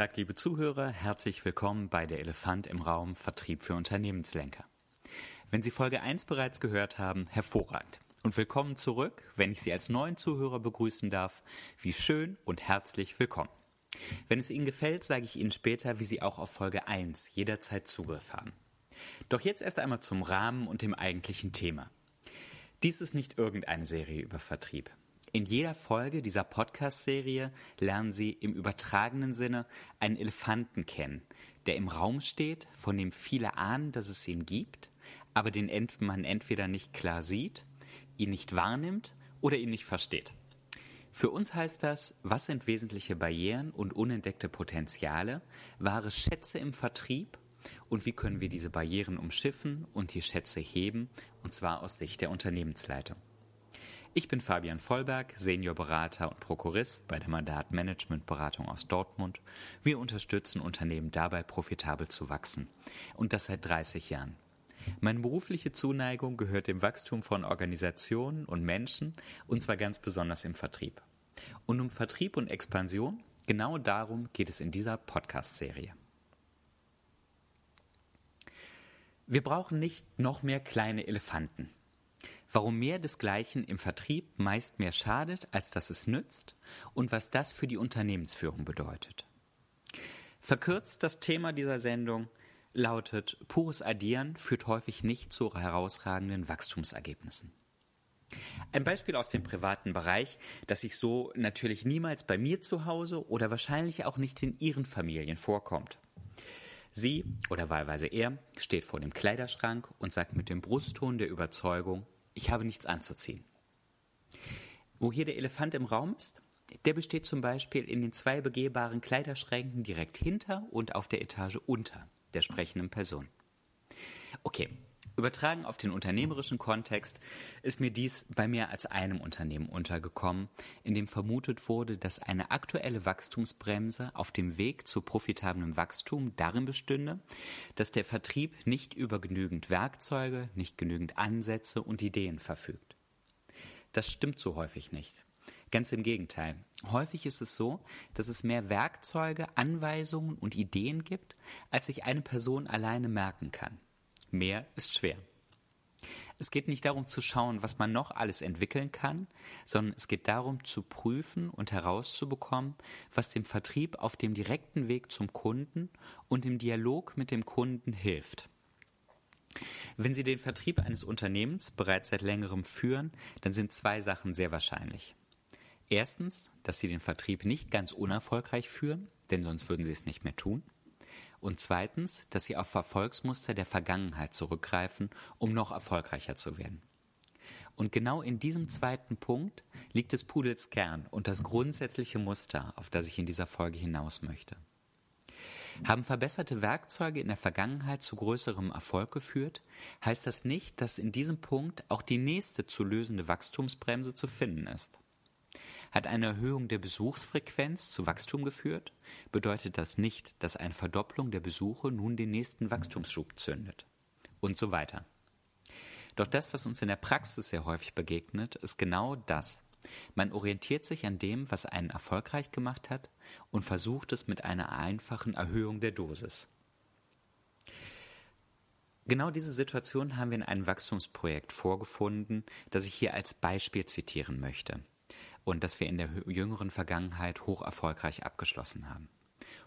Tag, liebe Zuhörer. Herzlich willkommen bei der Elefant im Raum Vertrieb für Unternehmenslenker. Wenn Sie Folge 1 bereits gehört haben, hervorragend. Und willkommen zurück, wenn ich Sie als neuen Zuhörer begrüßen darf. Wie schön und herzlich willkommen. Wenn es Ihnen gefällt, sage ich Ihnen später, wie Sie auch auf Folge 1 jederzeit Zugriff haben. Doch jetzt erst einmal zum Rahmen und dem eigentlichen Thema. Dies ist nicht irgendeine Serie über Vertrieb. In jeder Folge dieser Podcast-Serie lernen Sie im übertragenen Sinne einen Elefanten kennen, der im Raum steht, von dem viele ahnen, dass es ihn gibt, aber den man entweder nicht klar sieht, ihn nicht wahrnimmt oder ihn nicht versteht. Für uns heißt das, was sind wesentliche Barrieren und unentdeckte Potenziale, wahre Schätze im Vertrieb und wie können wir diese Barrieren umschiffen und die Schätze heben, und zwar aus Sicht der Unternehmensleitung. Ich bin Fabian Vollberg, Seniorberater und Prokurist bei der Mandatmanagementberatung aus Dortmund. Wir unterstützen Unternehmen dabei, profitabel zu wachsen. Und das seit 30 Jahren. Meine berufliche Zuneigung gehört dem Wachstum von Organisationen und Menschen, und zwar ganz besonders im Vertrieb. Und um Vertrieb und Expansion, genau darum geht es in dieser Podcast-Serie. Wir brauchen nicht noch mehr kleine Elefanten. Warum mehr desgleichen im Vertrieb meist mehr schadet, als dass es nützt und was das für die Unternehmensführung bedeutet. Verkürzt das Thema dieser Sendung lautet, pures Addieren führt häufig nicht zu herausragenden Wachstumsergebnissen. Ein Beispiel aus dem privaten Bereich, das sich so natürlich niemals bei mir zu Hause oder wahrscheinlich auch nicht in Ihren Familien vorkommt. Sie oder wahlweise er steht vor dem Kleiderschrank und sagt mit dem Brustton der Überzeugung, ich habe nichts anzuziehen. Wo hier der Elefant im Raum ist, der besteht zum Beispiel in den zwei begehbaren Kleiderschränken direkt hinter und auf der Etage unter der sprechenden Person. Okay, Übertragen auf den unternehmerischen Kontext ist mir dies bei mehr als einem Unternehmen untergekommen, in dem vermutet wurde, dass eine aktuelle Wachstumsbremse auf dem Weg zu profitablem Wachstum darin bestünde, dass der Vertrieb nicht über genügend Werkzeuge, nicht genügend Ansätze und Ideen verfügt. Das stimmt so häufig nicht. Ganz im Gegenteil. Häufig ist es so, dass es mehr Werkzeuge, Anweisungen und Ideen gibt, als sich eine Person alleine merken kann. Mehr ist schwer. Es geht nicht darum zu schauen, was man noch alles entwickeln kann, sondern es geht darum zu prüfen und herauszubekommen, was dem Vertrieb auf dem direkten Weg zum Kunden und im Dialog mit dem Kunden hilft. Wenn Sie den Vertrieb eines Unternehmens bereits seit längerem führen, dann sind zwei Sachen sehr wahrscheinlich. Erstens, dass Sie den Vertrieb nicht ganz unerfolgreich führen, denn sonst würden Sie es nicht mehr tun und zweitens, dass sie auf Erfolgsmuster der Vergangenheit zurückgreifen, um noch erfolgreicher zu werden. Und genau in diesem zweiten Punkt liegt des Pudels Kern und das grundsätzliche Muster, auf das ich in dieser Folge hinaus möchte. Haben verbesserte Werkzeuge in der Vergangenheit zu größerem Erfolg geführt, heißt das nicht, dass in diesem Punkt auch die nächste zu lösende Wachstumsbremse zu finden ist. Hat eine Erhöhung der Besuchsfrequenz zu Wachstum geführt, bedeutet das nicht, dass eine Verdopplung der Besuche nun den nächsten Wachstumsschub zündet. Und so weiter. Doch das, was uns in der Praxis sehr häufig begegnet, ist genau das. Man orientiert sich an dem, was einen erfolgreich gemacht hat und versucht es mit einer einfachen Erhöhung der Dosis. Genau diese Situation haben wir in einem Wachstumsprojekt vorgefunden, das ich hier als Beispiel zitieren möchte und das wir in der jüngeren Vergangenheit hoch erfolgreich abgeschlossen haben.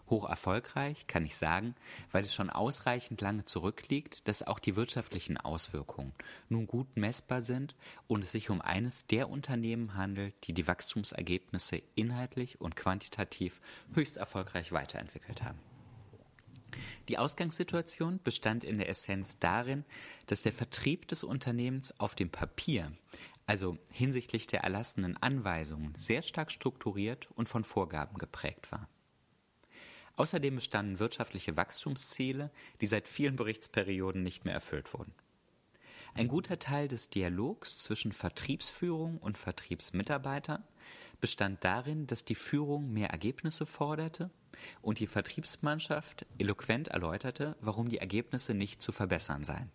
Hoch erfolgreich kann ich sagen, weil es schon ausreichend lange zurückliegt, dass auch die wirtschaftlichen Auswirkungen nun gut messbar sind und es sich um eines der Unternehmen handelt, die die Wachstumsergebnisse inhaltlich und quantitativ höchst erfolgreich weiterentwickelt haben. Die Ausgangssituation bestand in der Essenz darin, dass der Vertrieb des Unternehmens auf dem Papier also hinsichtlich der erlassenen Anweisungen, sehr stark strukturiert und von Vorgaben geprägt war. Außerdem bestanden wirtschaftliche Wachstumsziele, die seit vielen Berichtsperioden nicht mehr erfüllt wurden. Ein guter Teil des Dialogs zwischen Vertriebsführung und Vertriebsmitarbeitern bestand darin, dass die Führung mehr Ergebnisse forderte und die Vertriebsmannschaft eloquent erläuterte, warum die Ergebnisse nicht zu verbessern seien.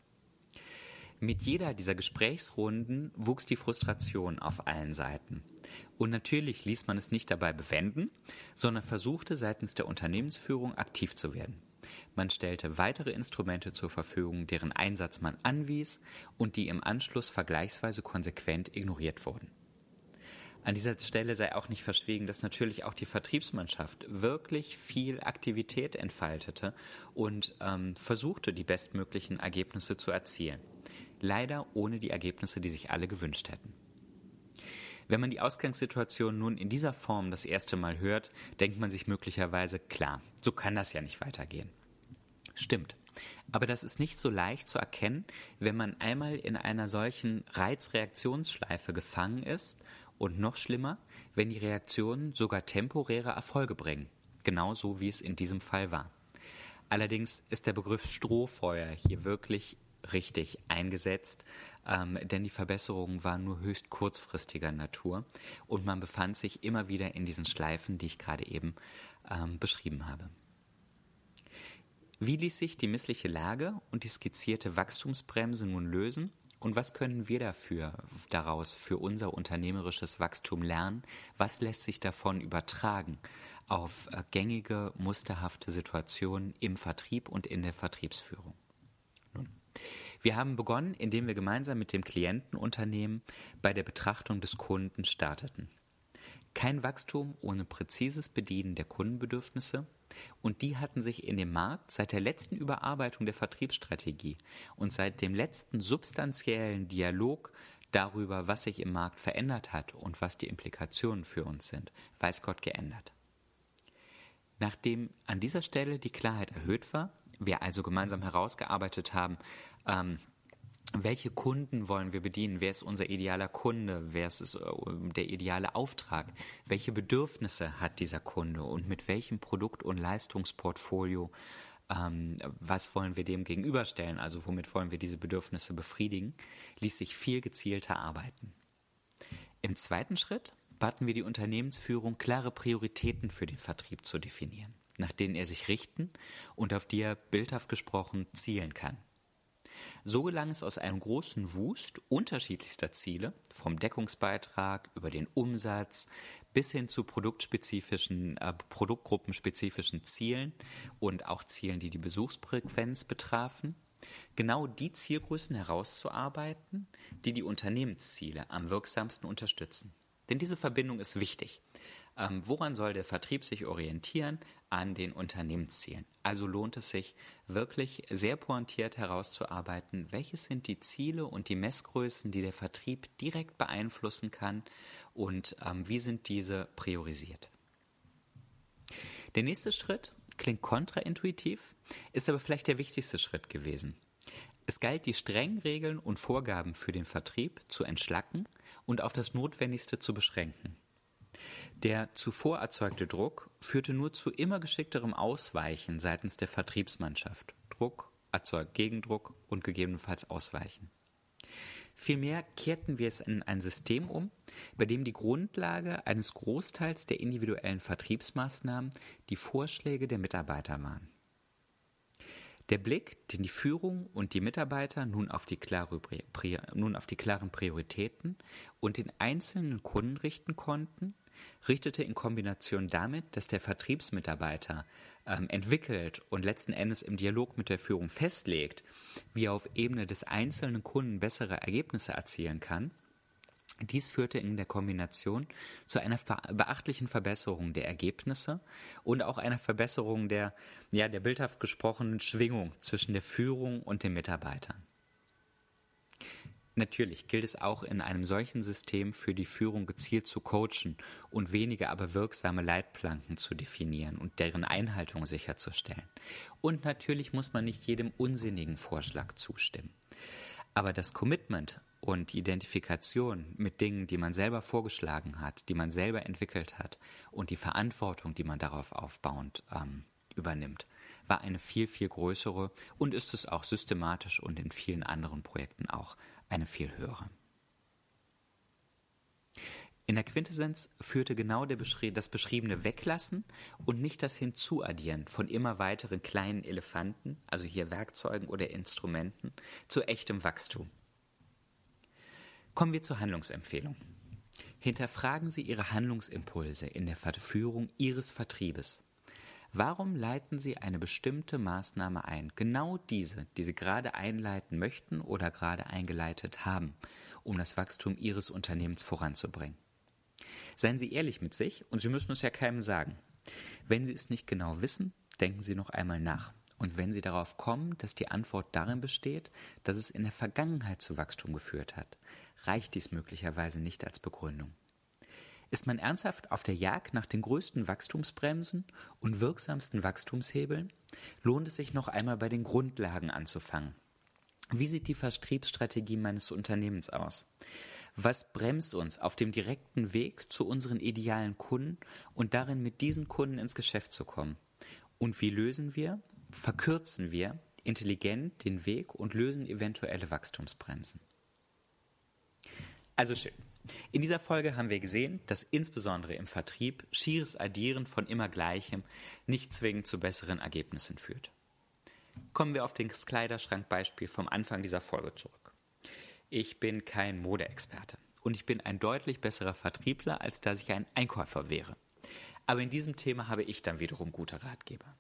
Mit jeder dieser Gesprächsrunden wuchs die Frustration auf allen Seiten. Und natürlich ließ man es nicht dabei bewenden, sondern versuchte seitens der Unternehmensführung aktiv zu werden. Man stellte weitere Instrumente zur Verfügung, deren Einsatz man anwies und die im Anschluss vergleichsweise konsequent ignoriert wurden. An dieser Stelle sei auch nicht verschwiegen, dass natürlich auch die Vertriebsmannschaft wirklich viel Aktivität entfaltete und ähm, versuchte, die bestmöglichen Ergebnisse zu erzielen. Leider ohne die Ergebnisse, die sich alle gewünscht hätten. Wenn man die Ausgangssituation nun in dieser Form das erste Mal hört, denkt man sich möglicherweise, klar, so kann das ja nicht weitergehen. Stimmt. Aber das ist nicht so leicht zu erkennen, wenn man einmal in einer solchen Reizreaktionsschleife gefangen ist und noch schlimmer, wenn die Reaktionen sogar temporäre Erfolge bringen, genauso wie es in diesem Fall war. Allerdings ist der Begriff Strohfeuer hier wirklich richtig eingesetzt, ähm, denn die Verbesserungen waren nur höchst kurzfristiger Natur und man befand sich immer wieder in diesen Schleifen, die ich gerade eben ähm, beschrieben habe. Wie ließ sich die missliche Lage und die skizzierte Wachstumsbremse nun lösen und was können wir dafür daraus für unser unternehmerisches Wachstum lernen? Was lässt sich davon übertragen auf äh, gängige, musterhafte Situationen im Vertrieb und in der Vertriebsführung? Wir haben begonnen, indem wir gemeinsam mit dem Klientenunternehmen bei der Betrachtung des Kunden starteten. Kein Wachstum ohne präzises Bedienen der Kundenbedürfnisse, und die hatten sich in dem Markt seit der letzten Überarbeitung der Vertriebsstrategie und seit dem letzten substanziellen Dialog darüber, was sich im Markt verändert hat und was die Implikationen für uns sind, weiß Gott geändert. Nachdem an dieser Stelle die Klarheit erhöht war, wir also gemeinsam herausgearbeitet haben, ähm, welche Kunden wollen wir bedienen? Wer ist unser idealer Kunde? Wer ist äh, der ideale Auftrag? Welche Bedürfnisse hat dieser Kunde und mit welchem Produkt- und Leistungsportfolio? Ähm, was wollen wir dem gegenüberstellen? Also womit wollen wir diese Bedürfnisse befriedigen? Ließ sich viel gezielter arbeiten. Im zweiten Schritt baten wir die Unternehmensführung, klare Prioritäten für den Vertrieb zu definieren, nach denen er sich richten und auf die er bildhaft gesprochen zielen kann. So gelang es aus einem großen Wust unterschiedlichster Ziele, vom Deckungsbeitrag über den Umsatz bis hin zu produktspezifischen, äh, produktgruppenspezifischen Zielen und auch Zielen, die die Besuchsfrequenz betrafen, genau die Zielgrößen herauszuarbeiten, die die Unternehmensziele am wirksamsten unterstützen. Denn diese Verbindung ist wichtig. Ähm, woran soll der Vertrieb sich orientieren? An den Unternehmenszielen. Also lohnt es sich wirklich sehr pointiert herauszuarbeiten, welches sind die Ziele und die Messgrößen, die der Vertrieb direkt beeinflussen kann und ähm, wie sind diese priorisiert. Der nächste Schritt klingt kontraintuitiv, ist aber vielleicht der wichtigste Schritt gewesen. Es galt, die strengen Regeln und Vorgaben für den Vertrieb zu entschlacken und auf das Notwendigste zu beschränken. Der zuvor erzeugte Druck führte nur zu immer geschickterem Ausweichen seitens der Vertriebsmannschaft. Druck erzeugt Gegendruck und gegebenenfalls Ausweichen. Vielmehr kehrten wir es in ein System um, bei dem die Grundlage eines Großteils der individuellen Vertriebsmaßnahmen die Vorschläge der Mitarbeiter waren. Der Blick, den die Führung und die Mitarbeiter nun auf die, klare, nun auf die klaren Prioritäten und den einzelnen Kunden richten konnten, richtete in Kombination damit, dass der Vertriebsmitarbeiter ähm, entwickelt und letzten Endes im Dialog mit der Führung festlegt, wie er auf Ebene des einzelnen Kunden bessere Ergebnisse erzielen kann, dies führte in der Kombination zu einer beachtlichen Verbesserung der Ergebnisse und auch einer Verbesserung der, ja, der bildhaft gesprochenen Schwingung zwischen der Führung und den Mitarbeitern. Natürlich gilt es auch in einem solchen System für die Führung gezielt zu coachen und wenige aber wirksame Leitplanken zu definieren und deren Einhaltung sicherzustellen. Und natürlich muss man nicht jedem unsinnigen Vorschlag zustimmen. Aber das Commitment und die Identifikation mit Dingen, die man selber vorgeschlagen hat, die man selber entwickelt hat und die Verantwortung, die man darauf aufbauend ähm, übernimmt, war eine viel, viel größere und ist es auch systematisch und in vielen anderen Projekten auch eine viel höhere. In der Quintessenz führte genau beschrie das beschriebene Weglassen und nicht das Hinzuaddieren von immer weiteren kleinen Elefanten, also hier Werkzeugen oder Instrumenten, zu echtem Wachstum. Kommen wir zur Handlungsempfehlung. Hinterfragen Sie Ihre Handlungsimpulse in der Verführung Ihres Vertriebes. Warum leiten Sie eine bestimmte Maßnahme ein? Genau diese, die Sie gerade einleiten möchten oder gerade eingeleitet haben, um das Wachstum Ihres Unternehmens voranzubringen. Seien Sie ehrlich mit sich und Sie müssen es ja keinem sagen. Wenn Sie es nicht genau wissen, denken Sie noch einmal nach. Und wenn Sie darauf kommen, dass die Antwort darin besteht, dass es in der Vergangenheit zu Wachstum geführt hat, reicht dies möglicherweise nicht als Begründung. Ist man ernsthaft auf der Jagd nach den größten Wachstumsbremsen und wirksamsten Wachstumshebeln, lohnt es sich noch einmal bei den Grundlagen anzufangen. Wie sieht die Vertriebsstrategie meines Unternehmens aus? Was bremst uns auf dem direkten Weg zu unseren idealen Kunden und darin mit diesen Kunden ins Geschäft zu kommen? Und wie lösen wir, verkürzen wir intelligent den Weg und lösen eventuelle Wachstumsbremsen? Also schön. In dieser Folge haben wir gesehen, dass insbesondere im Vertrieb schieres Addieren von immer Gleichem nicht zwingend zu besseren Ergebnissen führt. Kommen wir auf das Kleiderschrankbeispiel vom Anfang dieser Folge zurück. Ich bin kein Modeexperte und ich bin ein deutlich besserer Vertriebler, als dass ich ein Einkäufer wäre. Aber in diesem Thema habe ich dann wiederum gute Ratgeber.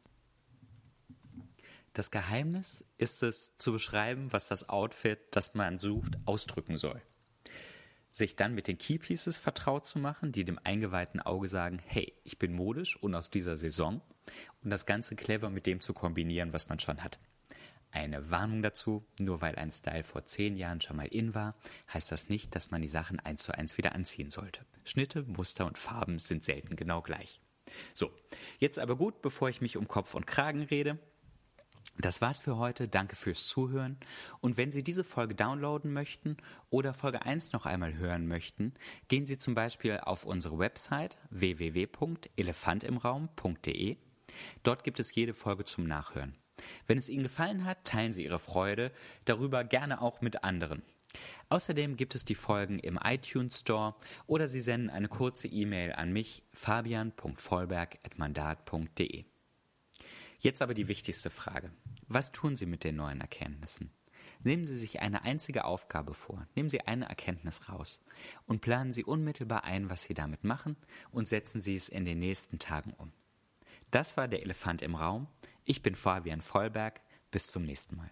Das Geheimnis ist es zu beschreiben, was das Outfit, das man sucht, ausdrücken soll sich dann mit den Keypieces vertraut zu machen, die dem eingeweihten Auge sagen, hey, ich bin modisch und aus dieser Saison und das Ganze clever mit dem zu kombinieren, was man schon hat. Eine Warnung dazu, nur weil ein Style vor zehn Jahren schon mal in war, heißt das nicht, dass man die Sachen eins zu eins wieder anziehen sollte. Schnitte, Muster und Farben sind selten genau gleich. So, jetzt aber gut, bevor ich mich um Kopf und Kragen rede, das war's für heute. Danke fürs Zuhören. Und wenn Sie diese Folge downloaden möchten oder Folge 1 noch einmal hören möchten, gehen Sie zum Beispiel auf unsere Website www.elefantimraum.de. Dort gibt es jede Folge zum Nachhören. Wenn es Ihnen gefallen hat, teilen Sie Ihre Freude darüber gerne auch mit anderen. Außerdem gibt es die Folgen im iTunes Store oder Sie senden eine kurze E-Mail an mich fabian.vollberg.mandat.de. Jetzt aber die wichtigste Frage. Was tun Sie mit den neuen Erkenntnissen? Nehmen Sie sich eine einzige Aufgabe vor, nehmen Sie eine Erkenntnis raus und planen Sie unmittelbar ein, was Sie damit machen und setzen Sie es in den nächsten Tagen um. Das war der Elefant im Raum. Ich bin Fabian Vollberg. Bis zum nächsten Mal.